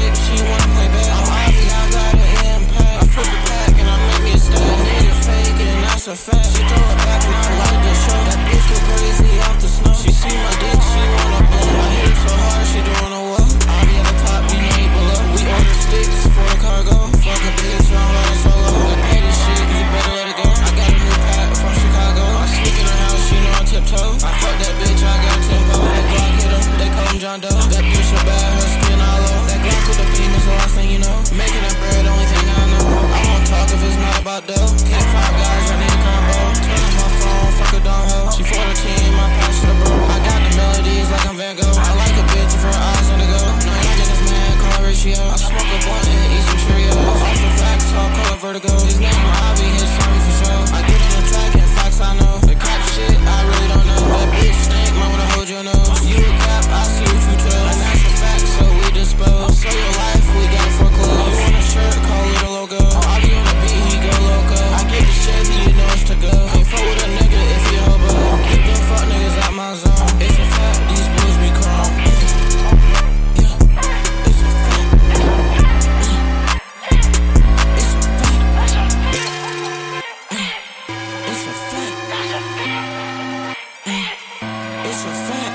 bitch, she wanna play bad. I'm off, I got an impact. I flip it back and I make me a stack. Nigga fake it that's a fact. She throw it back and I like the show. That bitch go crazy off the snow. She see my dick, she wanna blow. I hit it so hard, she don't know what. I be at the top, you know you below. We order sticks for a cargo. Fuck a bitch, I'm running solo. I That this shit, you better let it go. I got a new pack from Chicago. I sneak in her house, she know I'm tiptoe. I fuck that bitch, I got tempo. That Glock hit her, they call him John Doe. That bitch a bad, her that with the beam is the last thing you know. Making that bread, only thing I know. I won't talk if it's not about dough. Can't five guys, I need a combo. Turn on my phone, fuck a dumb hoe. She for the team, I pass her the bro. I got the melodies like I'm Van Gogh. I like a bitch if her eyes on the go. No, y'all niggas mad, call her ratio. I smoke a blunt and eat some Cheerios. Off the facts, all color vertigo. His nigga. Can't fuck with a nigga if you hobo. Keep them fuck niggas out my zone. It's a fact, these boys be chrome. It's a fact.